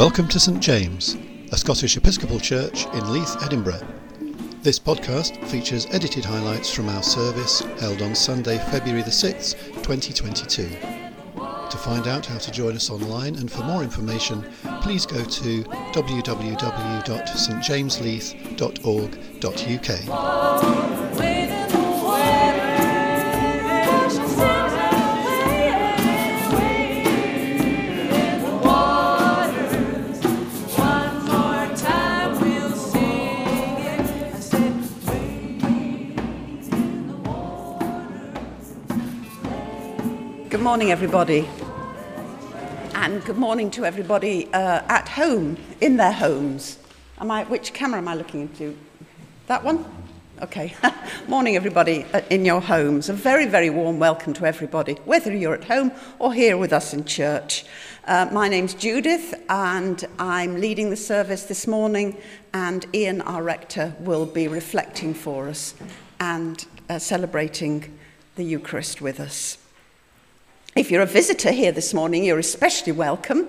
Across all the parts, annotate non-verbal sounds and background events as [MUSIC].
Welcome to St James, a Scottish Episcopal church in Leith, Edinburgh. This podcast features edited highlights from our service held on Sunday, February the 6th, 2022. To find out how to join us online and for more information, please go to www.stjamesleith.org.uk. morning, everybody. And good morning to everybody uh, at home, in their homes. Am I, which camera am I looking into? That one? Okay. [LAUGHS] morning, everybody uh, in your homes. A very, very warm welcome to everybody, whether you're at home or here with us in church. Uh, my name's Judith, and I'm leading the service this morning, and Ian, our rector, will be reflecting for us and uh, celebrating the Eucharist with us. If you're a visitor here this morning, you're especially welcome.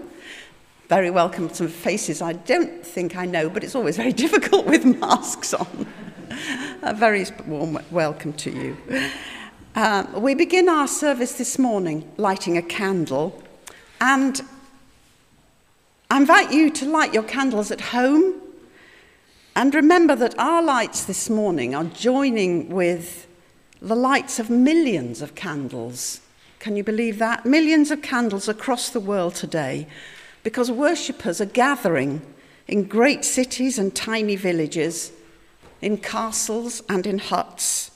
Very welcome to faces I don't think I know, but it's always very [LAUGHS] difficult with masks on. a very warm welcome to you. Um, we begin our service this morning lighting a candle, and I invite you to light your candles at home. And remember that our lights this morning are joining with the lights of millions of candles can you believe that? Millions of candles across the world today because worshippers are gathering in great cities and tiny villages, in castles and in huts.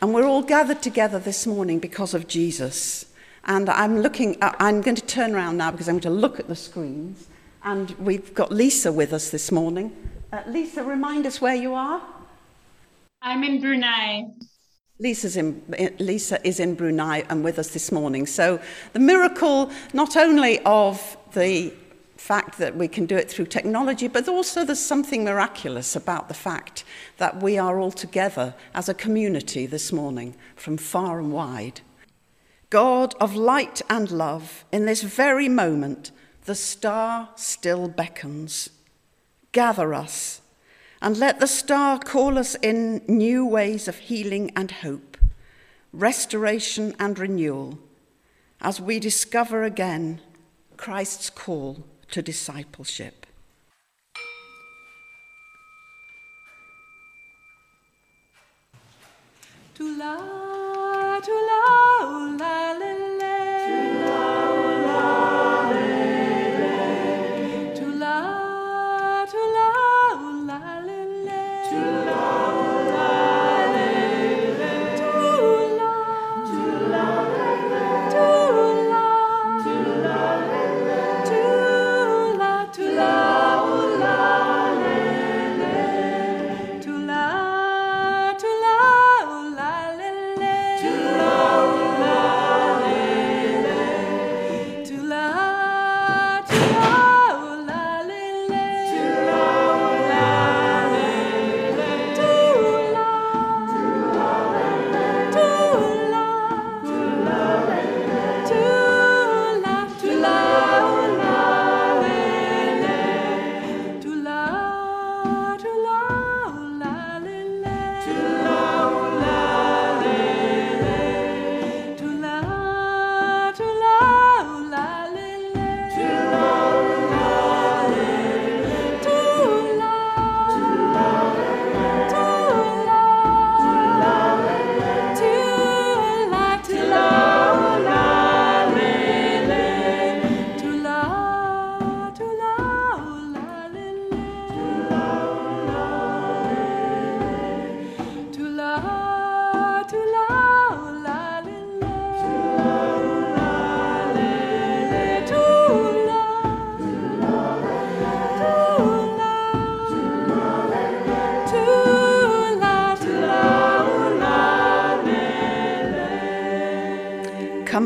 And we're all gathered together this morning because of Jesus. And I'm looking, I'm going to turn around now because I'm going to look at the screens. And we've got Lisa with us this morning. Uh, Lisa, remind us where you are. I'm in Brunei. Lisa's in, Lisa is in Brunei and with us this morning. So the miracle not only of the fact that we can do it through technology, but also there's something miraculous about the fact that we are all together as a community this morning from far and wide. God of light and love, in this very moment, the star still beckons. Gather us and let the star call us in new ways of healing and hope, restoration and renewal, as we discover again Christ's call to discipleship.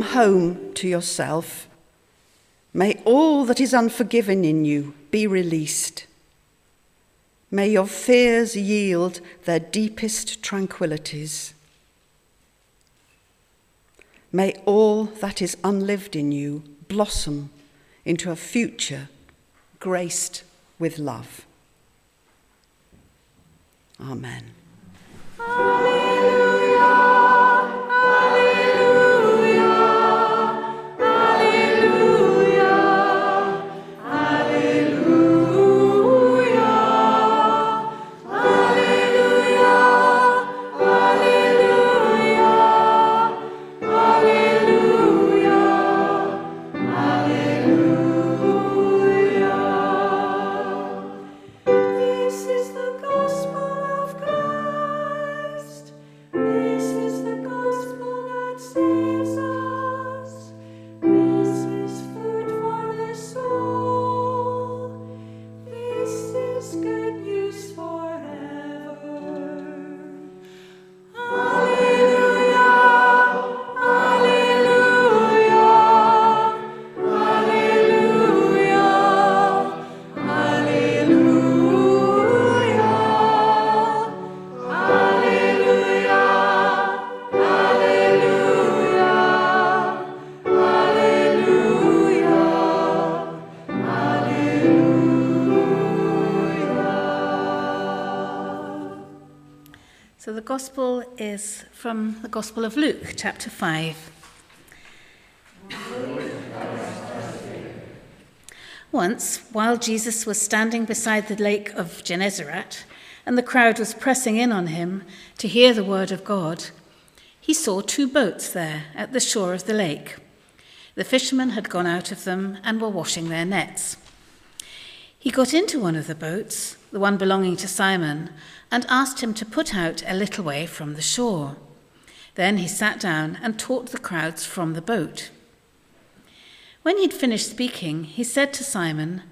La. home to yourself. May all that is unforgiven in you be released. May your fears yield their deepest tranquillities. May all that is unlived in you blossom into a future graced with love. Amen. This Gospel is from the Gospel of Luke, chapter 5. Once, while Jesus was standing beside the lake of Gennesaret, and the crowd was pressing in on him to hear the word of God, he saw two boats there at the shore of the lake. The fishermen had gone out of them and were washing their nets. He got into one of the boats, the one belonging to Simon, and asked him to put out a little way from the shore. Then he sat down and taught the crowds from the boat. When he'd finished speaking, he said to Simon,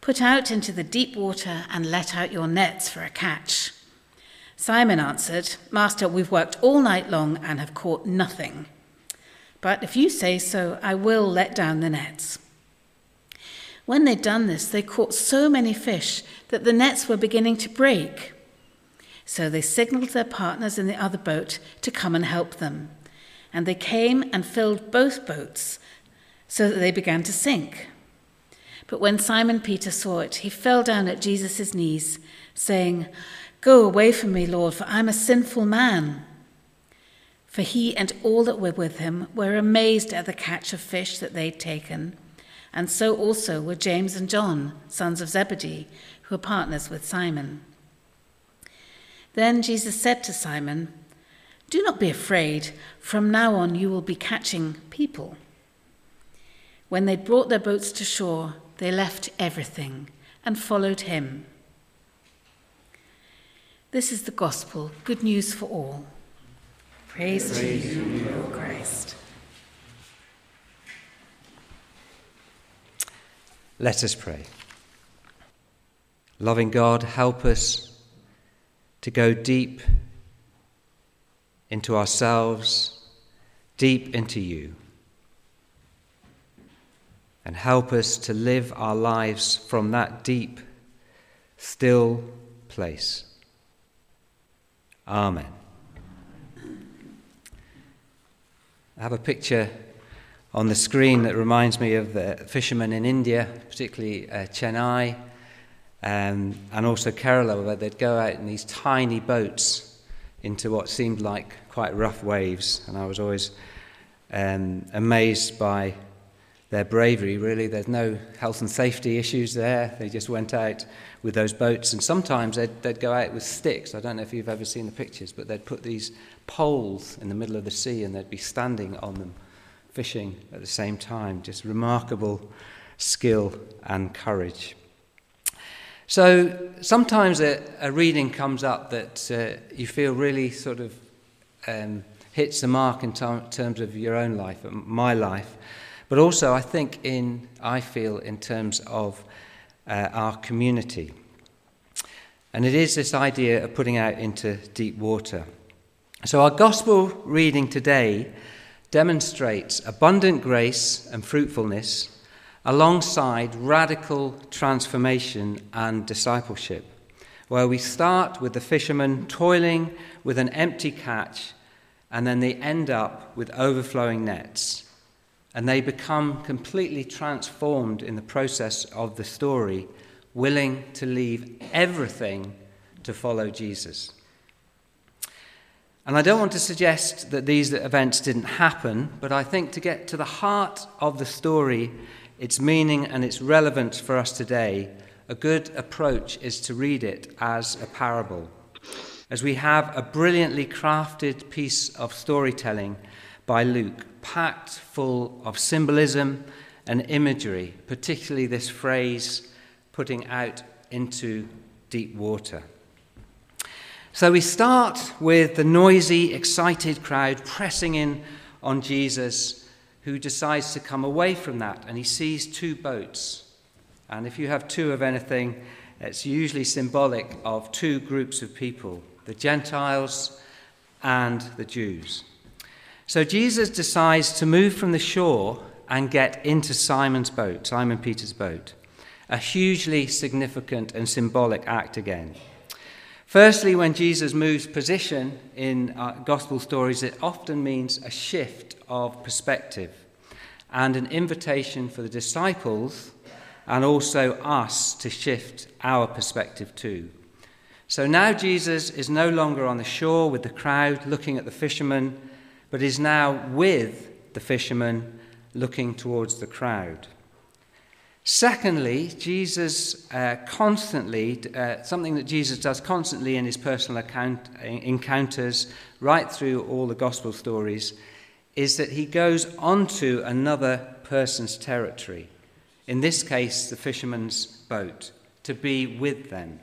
Put out into the deep water and let out your nets for a catch. Simon answered, Master, we've worked all night long and have caught nothing. But if you say so, I will let down the nets. When they'd done this, they caught so many fish that the nets were beginning to break. So they signaled their partners in the other boat to come and help them. And they came and filled both boats so that they began to sink. But when Simon Peter saw it, he fell down at Jesus' knees, saying, Go away from me, Lord, for I'm a sinful man. For he and all that were with him were amazed at the catch of fish that they'd taken, and so also were James and John, sons of Zebedee, who were partners with Simon. Then Jesus said to Simon, Do not be afraid. From now on, you will be catching people. When they'd brought their boats to shore, they left everything and followed him. This is the gospel, good news for all. Praise, to you, Lord Christ. Let us pray. Loving God, help us to go deep into ourselves, deep into you, and help us to live our lives from that deep, still place. Amen. I have a picture on the screen that reminds me of the fishermen in India, particularly uh, Chennai um, and also Kerala, where they'd go out in these tiny boats into what seemed like quite rough waves. And I was always um, amazed by their bravery, really. There's no health and safety issues there. They just went out with those boats. And sometimes they'd, they'd go out with sticks. I don't know if you've ever seen the pictures, but they'd put these poles in the middle of the sea and they'd be standing on them fishing at the same time. Just remarkable skill and courage. So sometimes a, a reading comes up that uh, you feel really sort of um, hits the mark in t- terms of your own life, my life, but also I think in I feel in terms of uh, our community. And it is this idea of putting out into deep water. So our gospel reading today demonstrates abundant grace and fruitfulness alongside radical transformation and discipleship, where we start with the fishermen toiling with an empty catch and then they end up with overflowing nets, and they become completely transformed in the process of the story, willing to leave everything to follow Jesus. And I don't want to suggest that these events didn't happen, but I think to get to the heart of the story, its meaning and its relevance for us today, a good approach is to read it as a parable. As we have a brilliantly crafted piece of storytelling by Luke, packed full of symbolism and imagery, particularly this phrase, putting out into deep water. So we start with the noisy, excited crowd pressing in on Jesus, who decides to come away from that, and he sees two boats. And if you have two of anything, it's usually symbolic of two groups of people the Gentiles and the Jews. So Jesus decides to move from the shore and get into Simon's boat, Simon Peter's boat. A hugely significant and symbolic act again. Firstly, when Jesus moves position in uh, gospel stories, it often means a shift of perspective and an invitation for the disciples and also us to shift our perspective too. So now Jesus is no longer on the shore with the crowd looking at the fishermen, but is now with the fishermen looking towards the crowd. Secondly, Jesus uh, constantly, uh, something that Jesus does constantly in his personal account, encounters, right through all the gospel stories, is that he goes onto another person's territory. In this case, the fisherman's boat, to be with them.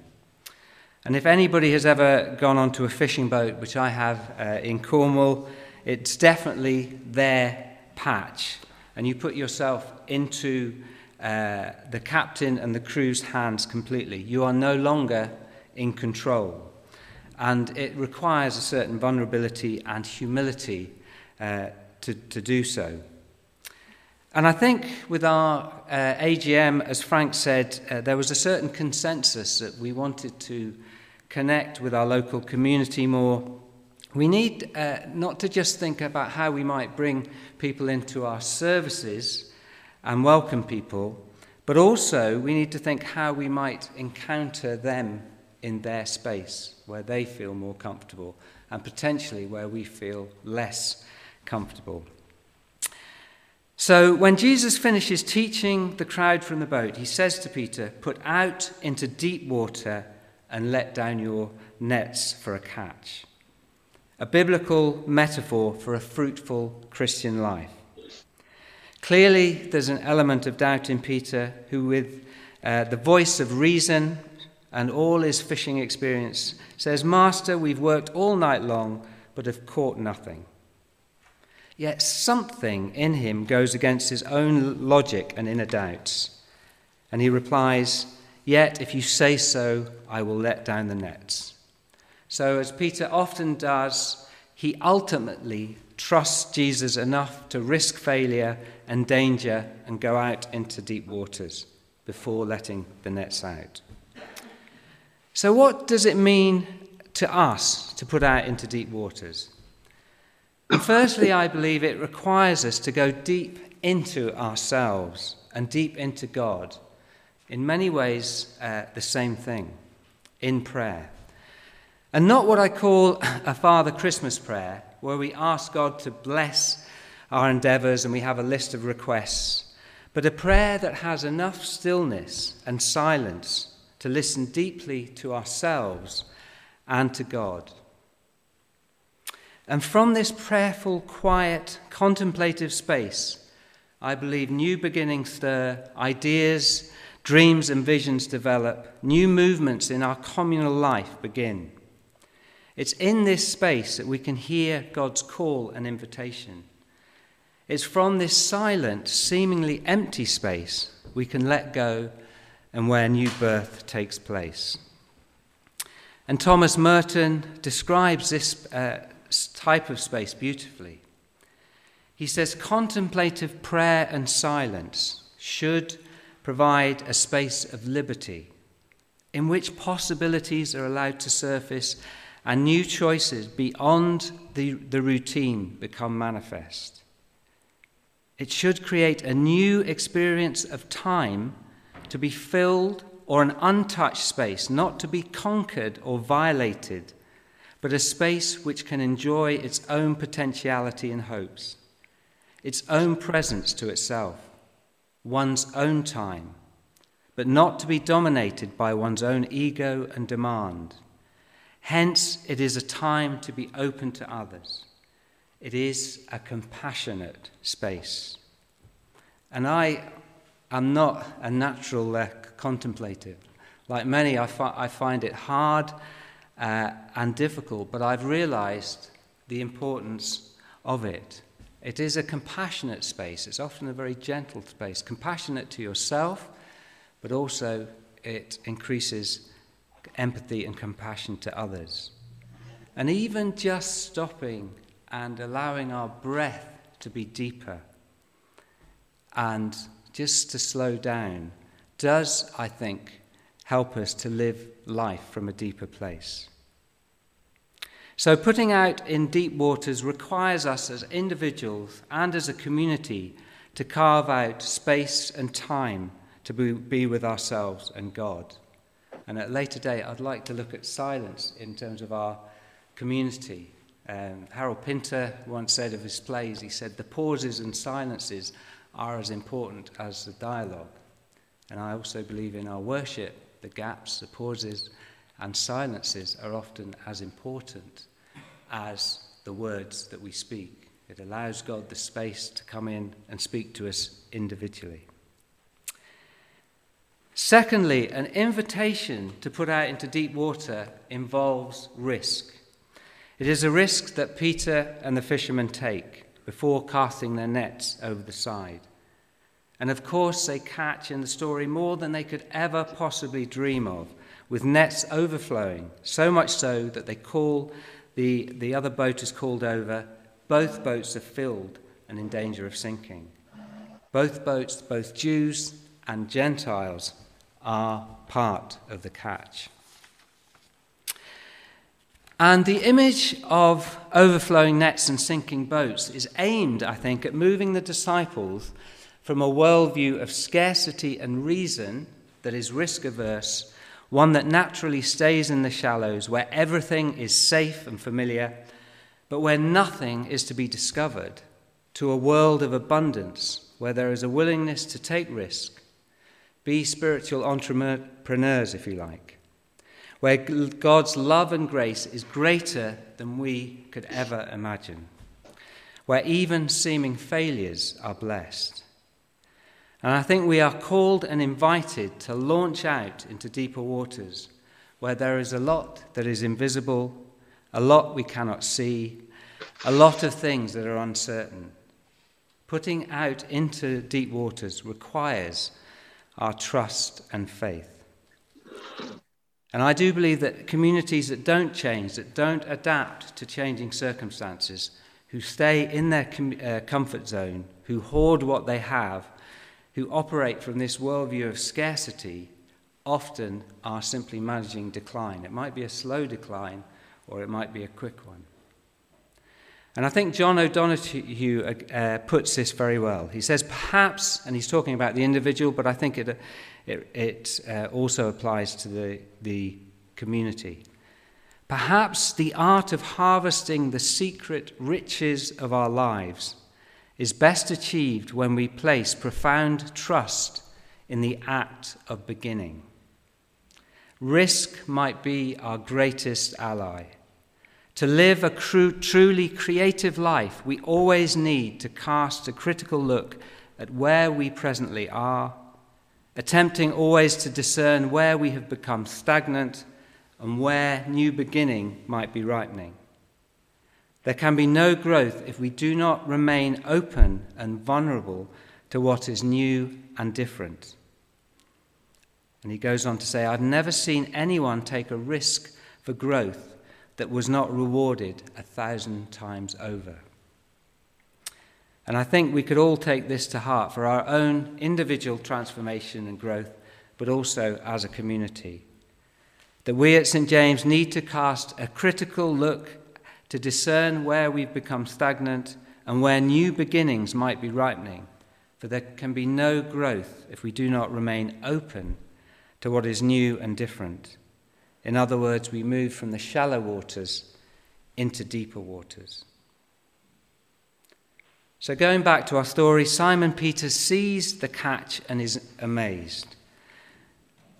And if anybody has ever gone onto a fishing boat, which I have uh, in Cornwall, it's definitely their patch. And you put yourself into uh, the captain and the crew's hands completely. You are no longer in control. And it requires a certain vulnerability and humility uh, to, to do so. And I think with our uh, AGM, as Frank said, uh, there was a certain consensus that we wanted to connect with our local community more. We need uh, not to just think about how we might bring people into our services and welcome people, but also we need to think how we might encounter them in their space where they feel more comfortable and potentially where we feel less comfortable. So, when Jesus finishes teaching the crowd from the boat, he says to Peter, Put out into deep water and let down your nets for a catch. A biblical metaphor for a fruitful Christian life. Clearly, there's an element of doubt in Peter, who, with uh, the voice of reason and all his fishing experience, says, Master, we've worked all night long, but have caught nothing. Yet something in him goes against his own logic and inner doubts. And he replies, Yet if you say so, I will let down the nets. So, as Peter often does, he ultimately trusts Jesus enough to risk failure and danger and go out into deep waters before letting the nets out. So, what does it mean to us to put out into deep waters? Firstly, I believe it requires us to go deep into ourselves and deep into God. In many ways, uh, the same thing in prayer. And not what I call a Father Christmas prayer, where we ask God to bless our endeavors and we have a list of requests, but a prayer that has enough stillness and silence to listen deeply to ourselves and to God. And from this prayerful, quiet, contemplative space, I believe new beginnings stir, ideas, dreams, and visions develop, new movements in our communal life begin. It's in this space that we can hear God's call and invitation. It's from this silent, seemingly empty space we can let go and where new birth takes place. And Thomas Merton describes this uh, type of space beautifully. He says contemplative prayer and silence should provide a space of liberty in which possibilities are allowed to surface and new choices beyond the, the routine become manifest. It should create a new experience of time to be filled or an untouched space, not to be conquered or violated, but a space which can enjoy its own potentiality and hopes, its own presence to itself, one's own time, but not to be dominated by one's own ego and demand. Hence, it is a time to be open to others. It is a compassionate space. And I am not a natural uh, contemplative. Like many, I, fi- I find it hard uh, and difficult, but I've realized the importance of it. It is a compassionate space. It's often a very gentle space, compassionate to yourself, but also it increases empathy and compassion to others. And even just stopping and allowing our breath to be deeper and just to slow down does, I think, help us to live life from a deeper place. So, putting out in deep waters requires us as individuals and as a community to carve out space and time to be with ourselves and God. And at a later date, I'd like to look at silence in terms of our community. Um, Harold Pinter once said of his plays, he said, the pauses and silences are as important as the dialogue. And I also believe in our worship, the gaps, the pauses, and silences are often as important as the words that we speak. It allows God the space to come in and speak to us individually. Secondly, an invitation to put out into deep water involves risk. It is a risk that Peter and the fishermen take before casting their nets over the side. And of course, they catch in the story more than they could ever possibly dream of, with nets overflowing, so much so that they call the, the other boat is called over. Both boats are filled and in danger of sinking. Both boats, both Jews and Gentiles, are part of the catch. And the image of overflowing nets and sinking boats is aimed, I think, at moving the disciples from a worldview of scarcity and reason that is risk averse, one that naturally stays in the shallows, where everything is safe and familiar, but where nothing is to be discovered, to a world of abundance, where there is a willingness to take risk, be spiritual entrepreneurs, if you like, where God's love and grace is greater than we could ever imagine, where even seeming failures are blessed and I think we are called and invited to launch out into deeper waters where there is a lot that is invisible, a lot we cannot see, a lot of things that are uncertain. Putting out into deep waters requires our trust and faith. And I do believe that communities that don't change, that don't adapt to changing circumstances, who stay in their com- uh, comfort zone, who hoard what they have, who operate from this worldview of scarcity often are simply managing decline. It might be a slow decline or it might be a quick one. And I think John O'Donoghue uh, puts this very well. He says, perhaps, and he's talking about the individual, but I think it, it, it uh, also applies to the, the community. Perhaps the art of harvesting the secret riches of our lives is best achieved when we place profound trust in the act of beginning. Risk might be our greatest ally. To live a cru- truly creative life, we always need to cast a critical look at where we presently are, attempting always to discern where we have become stagnant and where new beginning might be ripening. There can be no growth if we do not remain open and vulnerable to what is new and different. And he goes on to say, I've never seen anyone take a risk for growth that was not rewarded a thousand times over. And I think we could all take this to heart for our own individual transformation and growth, but also as a community. That we at St. James need to cast a critical look to discern where we've become stagnant and where new beginnings might be ripening, for there can be no growth if we do not remain open to what is new and different. In other words, we move from the shallow waters into deeper waters. So, going back to our story, Simon Peter sees the catch and is amazed,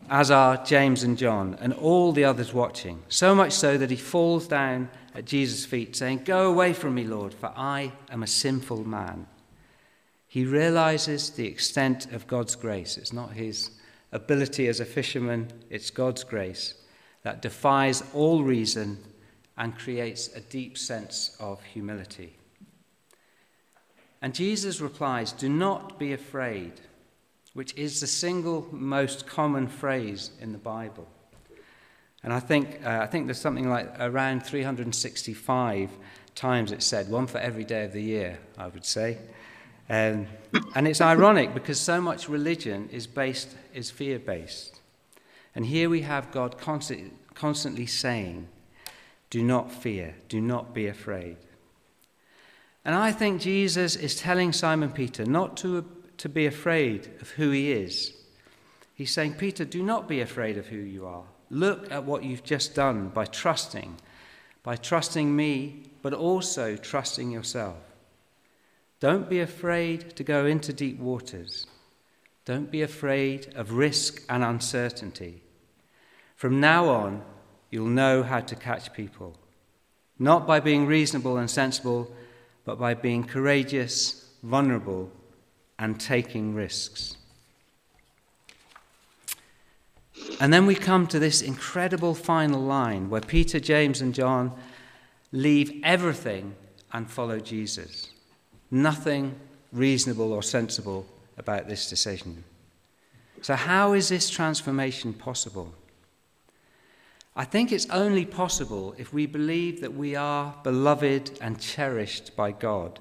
as are James and John and all the others watching, so much so that he falls down at Jesus' feet, saying, Go away from me, Lord, for I am a sinful man. He realizes the extent of God's grace. It's not his ability as a fisherman, it's God's grace that defies all reason and creates a deep sense of humility. And Jesus replies, Do not be afraid, which is the single most common phrase in the Bible. And I think, uh, I think there's something like around 365 times it's said, one for every day of the year, I would say. Um, and it's ironic because so much religion is based, is fear based. And here we have God constant, constantly saying, Do not fear, do not be afraid. And I think Jesus is telling Simon Peter not to, to be afraid of who he is. He's saying, Peter, do not be afraid of who you are. Look at what you've just done by trusting, by trusting me, but also trusting yourself. Don't be afraid to go into deep waters. Don't be afraid of risk and uncertainty. From now on, you'll know how to catch people, not by being reasonable and sensible, but by being courageous, vulnerable, and taking risks. And then we come to this incredible final line where Peter, James, and John leave everything and follow Jesus. Nothing reasonable or sensible about this decision. So, how is this transformation possible? I think it's only possible if we believe that we are beloved and cherished by God,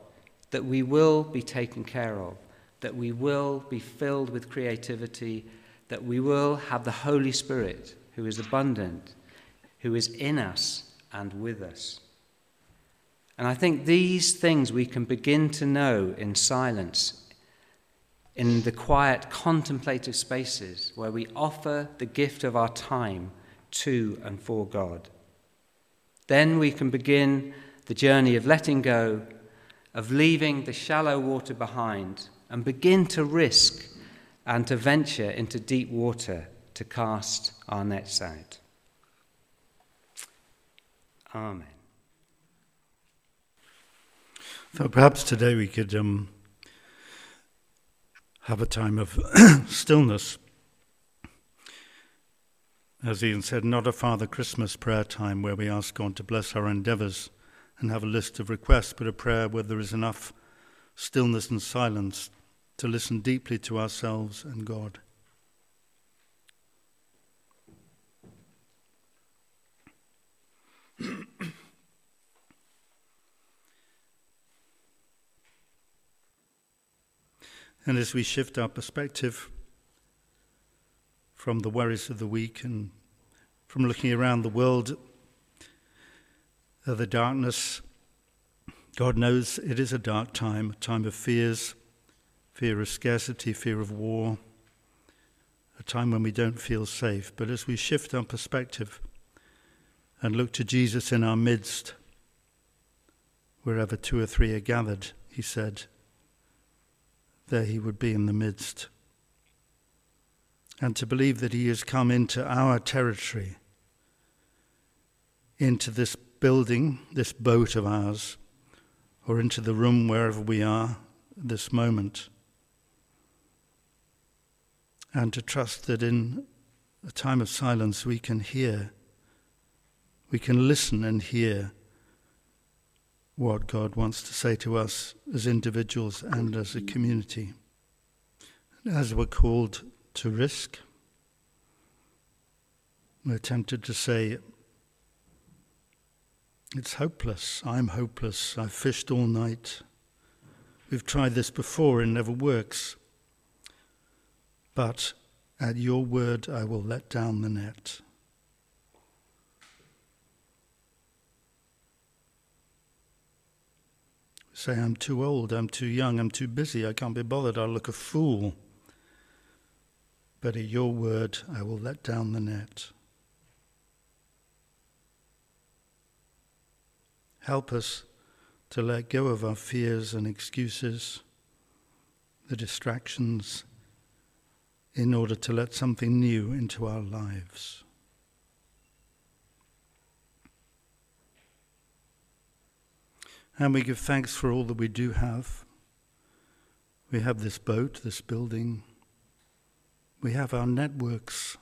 that we will be taken care of, that we will be filled with creativity that we will have the Holy Spirit who is abundant, who is in us and with us. And I think these things we can begin to know in silence, in the quiet contemplative spaces where we offer the gift of our time to and for God. Then we can begin the journey of letting go, of leaving the shallow water behind, and begin to risk and to venture into deep water to cast our nets out. Amen. So perhaps today we could um, have a time of [CLEARS THROAT] stillness. As Ian said, not a Father Christmas prayer time where we ask God to bless our endeavours and have a list of requests, but a prayer where there is enough stillness and silence to listen deeply to ourselves and God. and as we shift our perspective from the worries of the week and from looking around the world of the darkness, God knows it is a dark time, a time of fears fear of scarcity, fear of war, a time when we don't feel safe. But as we shift our perspective and look to Jesus in our midst, wherever two or three are gathered, he said, there he would be in the midst. And to believe that he has come into our territory, into this building, this boat of ours, or into the room wherever we are this moment and to trust that in a time of silence we can hear, we can listen and hear what God wants to say to us as individuals and as a community. As we're called to risk, we're tempted to say, It's hopeless. I'm hopeless. I've fished all night. We've tried this before and never works. But at your word I will let down the net. say, I'm too old, I'm too young, I'm too busy, I can't be bothered, I'll look a fool. But at your word, I will let down the net. Help us to let go of our fears and excuses, the distractions, in order to let something new into our lives. And we give thanks for all that we do have. We have this boat, this building. We have our networks,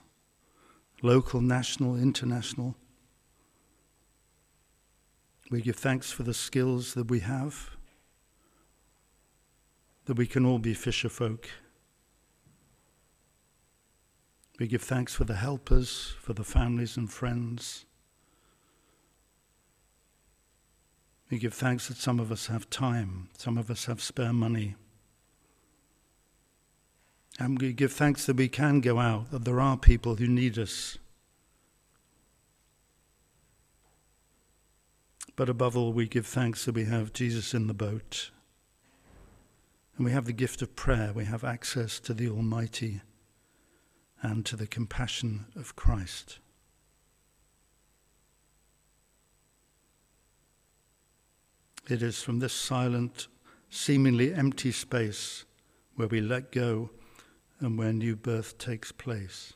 local, national, international. We give thanks for the skills that we have, that we can all be fisher folk. We give thanks for the helpers, for the families and friends. We give thanks that some of us have time, some of us have spare money. And we give thanks that we can go out, that there are people who need us. But above all, we give thanks that we have Jesus in the boat. And we have the gift of prayer. We have access to the Almighty and to the compassion of Christ. It is from this silent, seemingly empty space where we let go and where new birth takes place.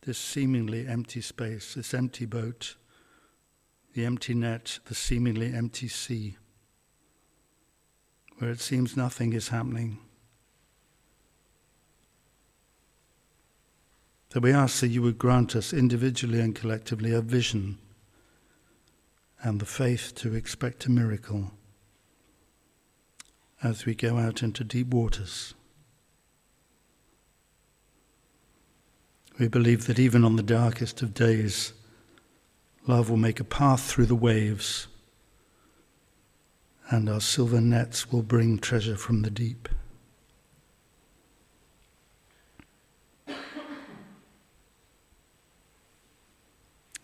This seemingly empty space, this empty boat, the empty net, the seemingly empty sea, where it seems nothing is happening. That we ask that you would grant us individually and collectively a vision and the faith to expect a miracle as we go out into deep waters. We believe that even on the darkest of days, love will make a path through the waves, and our silver nets will bring treasure from the deep.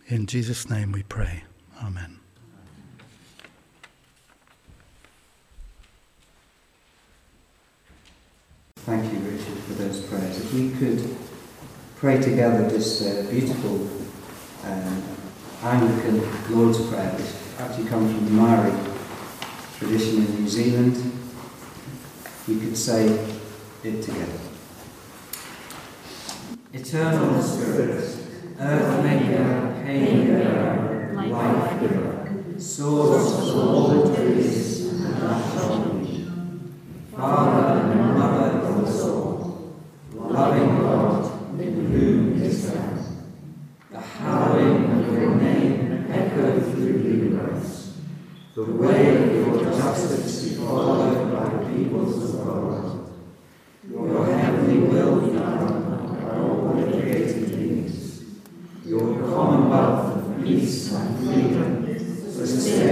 In Jesus' name we pray. Amen. Thank you, Richard, for those prayers. If we could pray together this uh, beautiful um, Anglican Lord's Prayer, which actually comes from the Maori tradition in New Zealand, we could say it together. Eternal Spirit, Earth Maker, Pain Life Giver, Source of all and Father and the way of your justice be followed by the peoples of the world. Your heavenly will be done on all the created beings. Your commonwealth of peace and freedom sustain